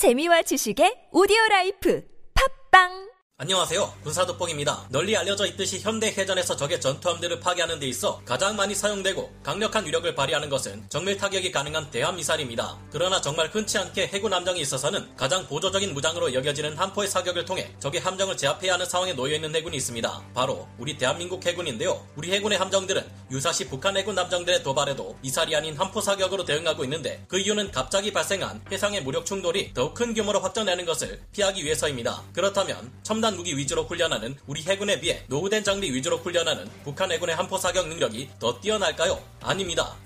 재미와 지식의 오디오 라이프. 팟빵 안녕하세요. 군사돋보기입니다. 널리 알려져 있듯이 현대 해전에서 적의 전투함들을 파괴하는 데 있어 가장 많이 사용되고 강력한 위력을 발휘하는 것은 정밀 타격이 가능한 대함 미사일입니다. 그러나 정말 흔치 않게 해군 함정에 있어서는 가장 보조적인 무장으로 여겨지는 함포의 사격을 통해 적의 함정을 제압해야 하는 상황에 놓여 있는 해군이 있습니다. 바로 우리 대한민국 해군인데요. 우리 해군의 함정들은 유사시 북한 해군 함정들의 도발에도 미사일이 아닌 함포 사격으로 대응하고 있는데 그 이유는 갑자기 발생한 해상의 무력 충돌이 더욱 큰 규모로 확전되는 것을 피하기 위해서입니다. 그렇다면 첨단 첨단 무기 위주로 훈련하는 우리 해군에 비해 노후된 장비 위주로 훈련하는 북한 해군의 함포 사격 능력이 더 뛰어날까요? 아닙니다.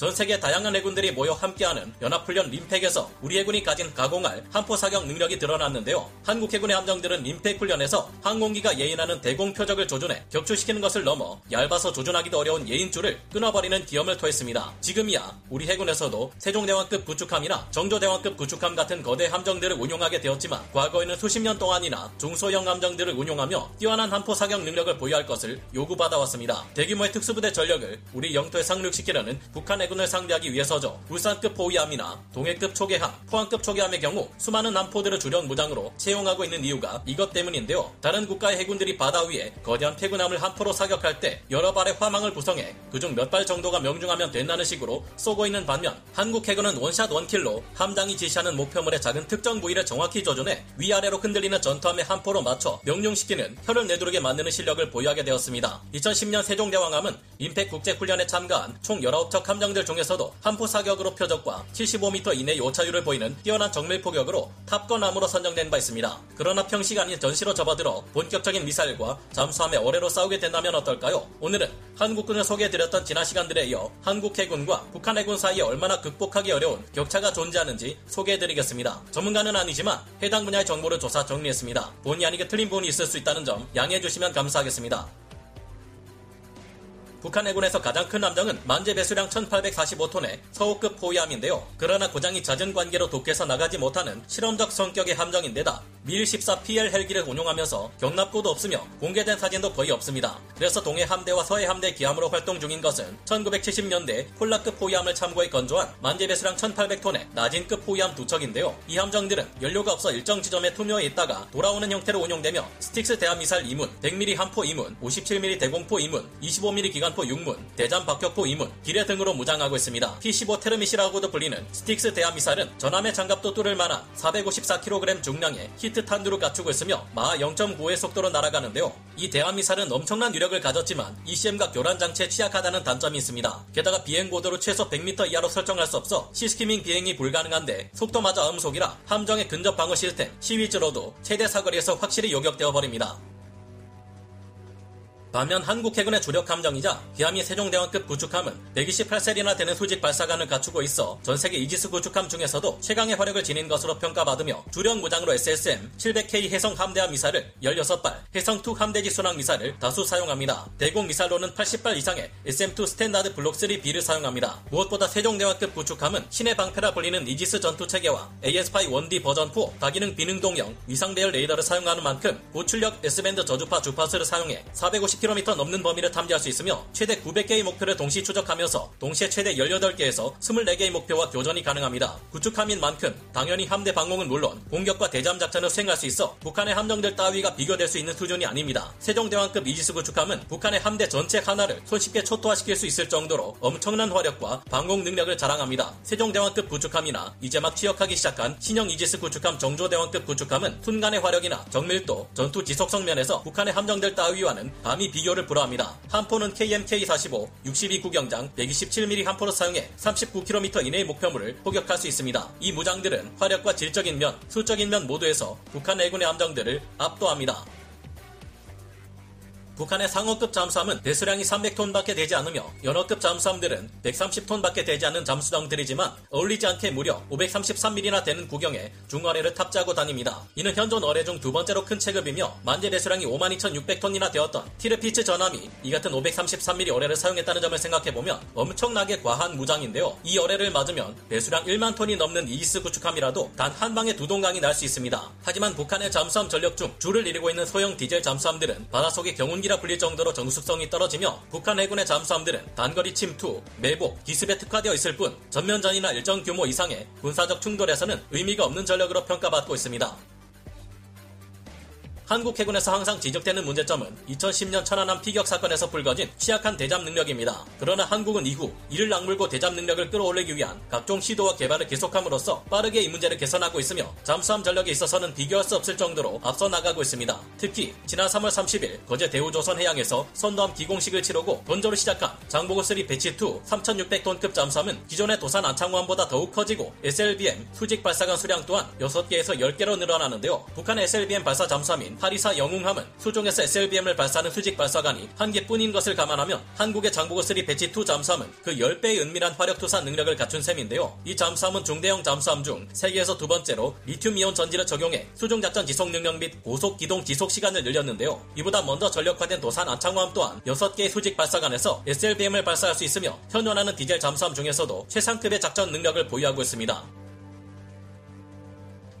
전 세계 다양한 해군들이 모여 함께하는 연합훈련 림팩에서 우리 해군이 가진 가공할 함포 사격 능력이 드러났는데요. 한국 해군의 함정들은 림팩 훈련에서 항공기가 예인하는 대공 표적을 조준해 격추시키는 것을 넘어 얇아서 조준하기도 어려운 예인줄을 끊어버리는 기염을 토했습니다. 지금이야 우리 해군에서도 세종대왕급 구축함이나 정조대왕급 구축함 같은 거대 함정들을 운용하게 되었지만 과거에는 수십 년 동안이나 중소형 함정들을 운용하며 뛰어난 함포 사격 능력을 보유할 것을 요구받아왔습니다. 대규모의 특수부대 전력을 우리 영토에 상륙시키려는 북한 해군을 상대하기 위해서죠. 울산급 포위함이나 동해급 초계함, 포항급 초계함의 경우 수많은 남포들을 주력 무장으로 채용하고 있는 이유가 이것 때문인데요. 다른 국가의 해군들이 바다 위에 거대한 태군함을 함포로 사격할 때 여러 발의 화망을 구성해 그중 몇 발 정도가 명중하면 된다는 식으로 쏘고 있는 반면 한국 해군은 원샷 원킬로 함장이 지시하는 목표물의 작은 특정 부위를 정확히 조준해 위아래로 흔들리는 전투함의 함포로 맞춰 명중시키는 혀를 내두르게 만드는 실력을 보유하게 되었습니다. 2010년 세종대왕함은 임팩 국제훈련에 참가한 총 19척 함정들 기술 중에서도 함포 사격으로 표적과 75m 이내 오차율을 보이는 뛰어난 정밀 포격으로 탑건함으로 선정된 바 있습니다. 그러나 아닌 전시로 접어들어 본격적인 미사일과 잠수함의 어뢰로 싸우게 된다면 어떨까요? 오늘은 한국군을 소개해드렸던 지난 시간들에 이어 한국 해군과 북한 해군 사이에 얼마나 극복하기 어려운 격차가 존재하는지 소개해드리겠습니다. 전문가는 아니지만 해당 분야의 정보를 조사 정리했습니다. 본의 아니게 틀린 부분이 있을 수 있다는 점 양해해주시면 감사하겠습니다. 북한 해군에서 가장 큰 함정은 만재 배수량 1845톤의 서호급 포위함인데요. 그러나 고장이 잦은 관계로 독해서 나가지 못하는 실험적 성격의 함정인데다 밀 14PL 헬기를 운용하면서 경납고도 없으며 공개된 사진도 거의 없습니다. 그래서 동해 함대와 서해 함대 기함으로 활동 중인 것은 1970년대 콜라급 포위함을 참고해 건조한 만재 배수량 1800톤의 나진급 호위함 두 척인데요. 이 함정들은 연료가 없어 일정 지점에 투묘해 있다가 돌아오는 형태로 운용되며 스틱스 대함미사일 이문, 100mm 함포 이문, 57mm 대공포 이문, 25mm 기관 대공포 6문, 대잠 박격포 2문, 기뢰 등으로 무장하고 있습니다. P-15 테르밋이라고도 불리는 스틱스 대함미사일은 전함의 장갑도 뚫을 만한 454kg 중량의 HEAT 탄두를 갖추고 있으며 마하 0.9의 속도로 날아가는데요. 이 대함 미사일은 엄청난 위력을 가졌지만 ECM과 교란 장치에 취약하다는 단점이 있습니다. 게다가 비행 고도를 최소 100m 이하로 설정할 수 없어 sea skimming 비행이 불가능한데 속도마저 음속이라 함정의 근접 방어 시스템 CIWS로도 최대 사거리에서 확실히 요격되어 버립니다. 반면 한국 해군의 주력 함정이자 기함인 세종대왕급 구축함은 128셀이나 되는 수직 발사관을 갖추고 있어 전 세계 이지스 구축함 중에서도 최강의 화력을 지닌 것으로 평가받으며 주력 무장으로 SSM 700K 해성 함대함 미사일을 16발, 해성 2 함대지 순항 미사일을 다수 사용합니다. 대공 미사일로는 80발 이상의 SM2 스탠다드 블록 3B를 사용합니다. 무엇보다 세종대왕급 구축함은 신의 방패라 불리는 이지스 전투 체계와 SPY-1D 버전 4 다기능 비능동형 위상 배열 레이더를 사용하는 만큼 고출력 S밴드 저주파 주파수를 사용해 450 10km 넘는 범위를 탐지할 수 있으며 최대 900개의 목표를 동시 추적하면서 동시에 최대 18개에서 24개의 목표와 교전이 가능합니다. 구축함인 만큼 당연히 함대 방공은 물론 공격과 대잠 작전을 수행할 수 있어 북한의 함정들 따위가 비교될 수 있는 수준이 아닙니다. 세종대왕급 이지스 구축함은 북한의 함대 전체 하나를 손쉽게 초토화시킬 수 있을 정도로 엄청난 화력과 방공 능력을 자랑합니다. 세종대왕급 구축함이나 이제 막 취역하기 시작한 신형 이지스 구축함 정조대왕급 구축함은 순간의 화력이나 정밀도, 전투 지속성 면에서 북한의 함정들 따위와는 감히 비교를 불허합니다. 함포는 KMK-45 62구경장 127mm 함포를 사용해 39km 이내의 목표물을 포격할 수 있습니다. 이 무장들은 화력과 질적인 면, 수적인 면 모두에서 북한 해군의 함정들을 압도합니다. 북한의 상어급 잠수함은 배수량이 300톤밖에 되지 않으며 연어급 잠수함들은 130톤밖에 되지 않는 잠수정들이지만 어울리지 않게 무려 533mm나 되는 구경의 중어뢰를 탑재하고 다닙니다. 이는 현존 어뢰 중 두 번째로 큰 체급이며 만재 배수량이 52,600톤이나 되었던 티르피츠 전함이 이 같은 533mm 어뢰를 사용했다는 점을 생각해보면 엄청나게 과한 무장인데요. 이 어뢰를 맞으면 배수량 1만 톤이 넘는 이지스 구축함이라도 단 한 방에 두 동강이 날 수 있습니다. 하지만 북한의 잠수함 전력 중 주를 이루고 있는 소형 디젤 잠수함들은 바닷속의 경운기 핵무기라 불릴 정도로 정숙성이 떨어지며 북한 해군의 잠수함들은 단거리 침투, 매복, 기습에 특화되어 있을 뿐 전면전이나 일정 규모 이상의 군사적 충돌에서는 의미가 없는 전력으로 평가받고 있습니다. 한국 해군에서 항상 지적되는 문제점은 2010년 천안함 피격 사건에서 불거진 취약한 대잠 능력입니다. 그러나 한국은 이후 이를 악물고 대잠 능력을 끌어올리기 위한 각종 시도와 개발을 계속함으로써 빠르게 이 문제를 개선하고 있으며 잠수함 전력에 있어서는 비교할 수 없을 정도로 앞서 나가고 있습니다. 특히 지난 3월 30일 거제 대우조선 해양에서 선도함 기공식을 치르고 건조를 시작한 장보고3 Batch 2 3600톤급 잠수함은 기존의 도산 안창호함보다 더욱 커지고 SLBM 수직 발사관 수량 또한 6개에서 10개로 늘어나는데요. 북한의 SLBM 발사 잠수함인 팔이사 영웅함은 수중에서 SLBM을 발사하는 수직 발사관이 한 개뿐인 것을 감안하면 한국의 장보고 3 Batch 2 잠수함은 그 10배의 은밀한 화력 투사 능력을 갖춘 셈인데요. 이 잠수함은 중대형 잠수함 중 세계에서 두 번째로 리튬 이온 전지를 적용해 수중 작전 지속 능력 및 고속 기동 지속 시간을 늘렸는데요. 이보다 먼저 전력화된 도산 안창호함 또한 6개의 수직 발사관에서 SLBM을 발사할 수 있으며 현존하는 디젤 잠수함 중에서도 최상급의 작전 능력을 보유하고 있습니다.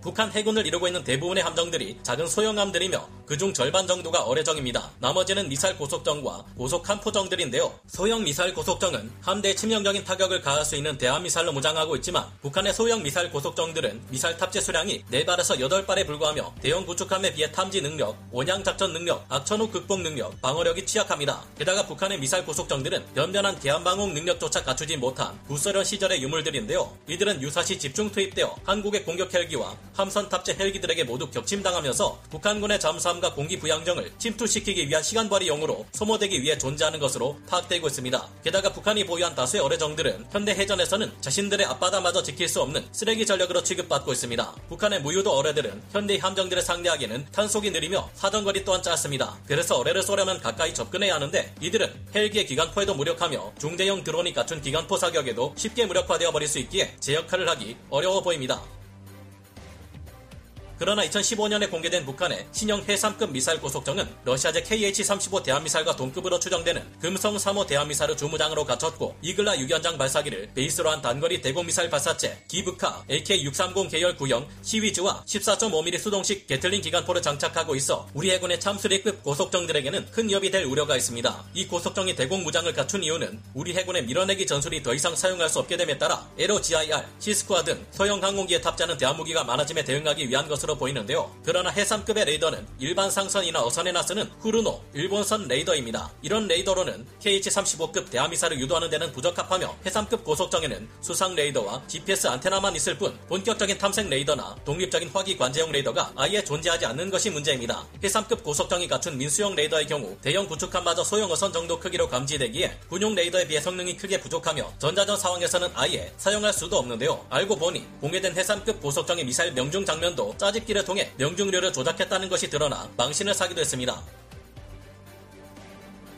북한 해군을 이루고 있는 대부분의 함정들이 작은 소형함들이며 그중 절반 정도가 어뢰정입니다. 나머지는 미사일 고속정과 고속 함포정들인데요. 소형 미사일 고속정은 함대에 치명적인 타격을 가할 수 있는 대함미사일로 무장하고 있지만 북한의 소형 미사일 고속정들은 미사일 탑재 수량이 4발에서 8발에 불과하며 대형 구축함에 비해 탐지 능력, 원양 작전 능력, 악천후 극복 능력, 방어력이 취약합니다. 게다가 북한의 미사일 고속정들은 변변한 대함방공 능력조차 갖추지 못한 구소련 시절의 유물들인데요. 이들은 유사시 집중 투입되어 한국의 공격 헬기와 함선 탑재 헬기들에게 모두 격침당하면서 북한군의 잠수함 과 공기 부양정을 침투시키기 위한 시간벌이용으로 소모되기 위해 존재하는 것으로 파악되고 있습니다. 게다가 북한이 보유한 다수의 어뢰정들은 현대 해전에서는 자신들의 앞바다마저 지킬 수 없는 쓰레기 전력으로 취급받고 있습니다. 북한의 무유도 어뢰들은 현대 함정들을 상대하기에는 탄속이 느리며 사정거리 또한 짧습니다. 그래서 어뢰를 쏘려면 가까이 접근해야 하는데 이들은 헬기의 기관포에도 무력하며 중대형 드론이 갖춘 기관포 사격에도 쉽게 무력화되어 버릴 수 있기에 제 역할을 하기 어려워 보입니다. 그러나 2015년에 공개된 북한의 신형 해삼급 미사일 고속정은 러시아제 KH-35 대함미사일과 동급으로 추정되는 금성 3호 대함미사일을 주무장으로 갖췄고 이글라 6연장 발사기를 베이스로 한 단거리 대공미사일 발사체 기브카 AK-630 계열 구형 CIWS와 14.5mm 수동식 Gatling 기관포를 장착하고 있어 우리 해군의 참수리급 고속정들에게는 큰 위협이 될 우려가 있습니다. 이 고속정이 대공 무장을 갖춘 이유는 우리 해군의 밀어내기 전술이 더 이상 사용할 수 없게 됨에 따라 LOGIR, Sea Skua 등 소형 항공기에 탑재하는 대함무기가 많아짐에 대응하기 위한 것으로 것으로 보이는데요. 그러나 해삼급의 레이더는 일반 상선이나 어선에나 쓰는 후루노 일본산 레이더입니다. 이런 레이더로는 KH-35급 대함미사일을 유도하는 데는 부적합하며 해삼급 고속정에는 수상 레이더와 GPS 안테나만 있을 뿐 본격적인 탐색 레이더나 독립적인 화기 관제용 레이더가 아예 존재하지 않는 것이 문제입니다. 해삼급 고속정이 갖춘 민수용 레이더의 경우 대형 구축함마저 소형 어선 정도 크기로 감지되기에 군용 레이더에 비해 성능이 크게 부족하며 전자전 상황에서는 아예 사용할 수도 없는데요. 알고 보니 공개된 해삼급 고속정의 미사일 명중 장면도 짜지 편집기를 통해 명중률을 조작했다는 것이 드러나 망신을 사기도 했습니다.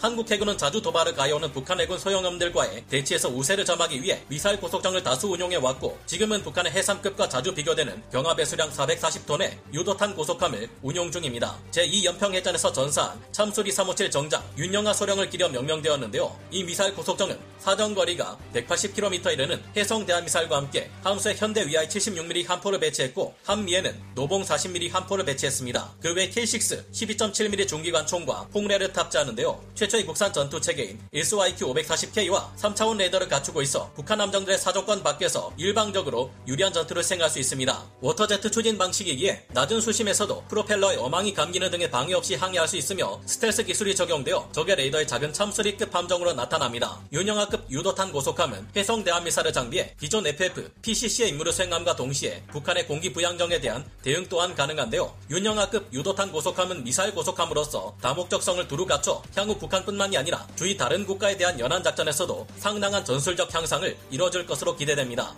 한국 해군은 자주 도발을 가해오는 북한 해군 소형함들과의 대치에서 우세를 점하기 위해 미사일 고속정을 다수 운용해 왔고 지금은 북한의 해삼급과 자주 비교되는 경하 배수량 440톤의 유도탄 고속함을 운용 중입니다. 제2연평해전에서 전사한 참수리 357 정장 윤영하 소령을 기려 명명되었는데요. 이 미사일 고속정은 사정거리가 180km에 이르는 해성 대함미사일과 함께 함수의 현대 위아 76mm 함포를 배치했고 함미에는 노봉 40mm 함포를 배치했습니다. 그 외 K6 12.7mm 중기관총과 폭뢰를 탑재하는데요. 최초 의 국산 전투 체계인 SYQ 540K와 3차원 레이더를 갖추고 있어 북한 함정들의 사정권 밖에서 일방적으로 유리한 전투를 수행할 수 있습니다. 워터제트 추진 방식이기에 낮은 수심에서도 프로펠러에 어망이 감기는 등의 방해 없이 항해할 수 있으며 스텔스 기술이 적용되어 적의 레이더의 작은 참수리급 함정으로 나타납니다. 윤영하급 유도탄 고속함은 해성 대한미사를 장비해 기존 FF, PCC의 임무를 수행함과 동시에 북한의 공기 부양정에 대한 대응 또한 가능한데요. 윤영하급 유도탄 고속함은 미사일 고속함으로서 다목적성을 두루 갖춰 향후 북한 북한뿐만이 아니라 주위 다른 국가에 대한 연안 작전에서도 상당한 전술적 향상을 이뤄줄 것으로 기대됩니다.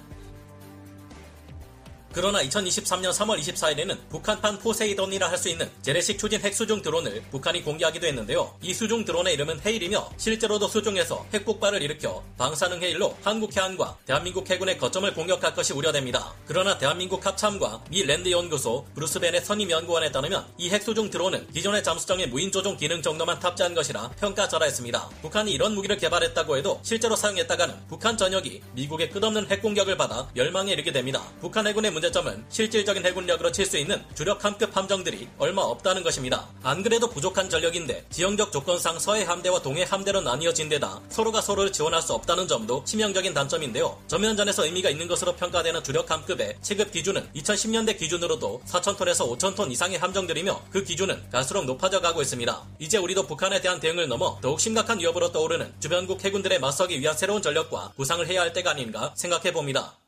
그러나 2023년 3월 24일에는 북한판 포세이돈이라 할 수 있는 재래식 추진 핵수중 드론을 북한이 공개하기도 했는데요. 이 수중 드론의 이름은 해일이며 실제로도 수중에서 핵폭발을 일으켜 방사능 해일로 한국 해안과 대한민국 해군의 거점을 공격할 것이 우려됩니다. 그러나 대한민국 합참과 미 랜드 연구소 브루스 베넷 선임 연구원에 따르면 이 핵수중 드론은 기존의 잠수정의 무인 조종 기능 정도만 탑재한 것이라 평가절하했습니다. 북한이 이런 무기를 개발했다고 해도 실제로 사용했다가는 북한 전역이 미국의 끝없는 핵 공격을 받아 멸망에 이르게 됩니다. 북한 해군의 문제 문제점은 실질적인 해군력으로 칠 수 있는 주력 함급 함정들이 얼마 없다는 것입니다. 안 그래도 부족한 전력인데 지형적 조건상 서해 함대와 동해 함대로 나뉘어진 데다 서로가 서로를 지원할 수 없다는 점도 치명적인 단점인데요. 전면전에서 의미가 있는 것으로 평가되는 주력 함급의 체급 기준은 2010년대 기준으로도 4,000톤에서 5,000톤 이상의 함정들이며 그 기준은 갈수록 높아져 가고 있습니다. 이제 우리도 북한에 대한 대응을 넘어 더욱 심각한 위협으로 떠오르는 주변국 해군들에 맞서기 위한 새로운 전력과 구상을 해야 할 때가 아닌가 생각해 봅니다.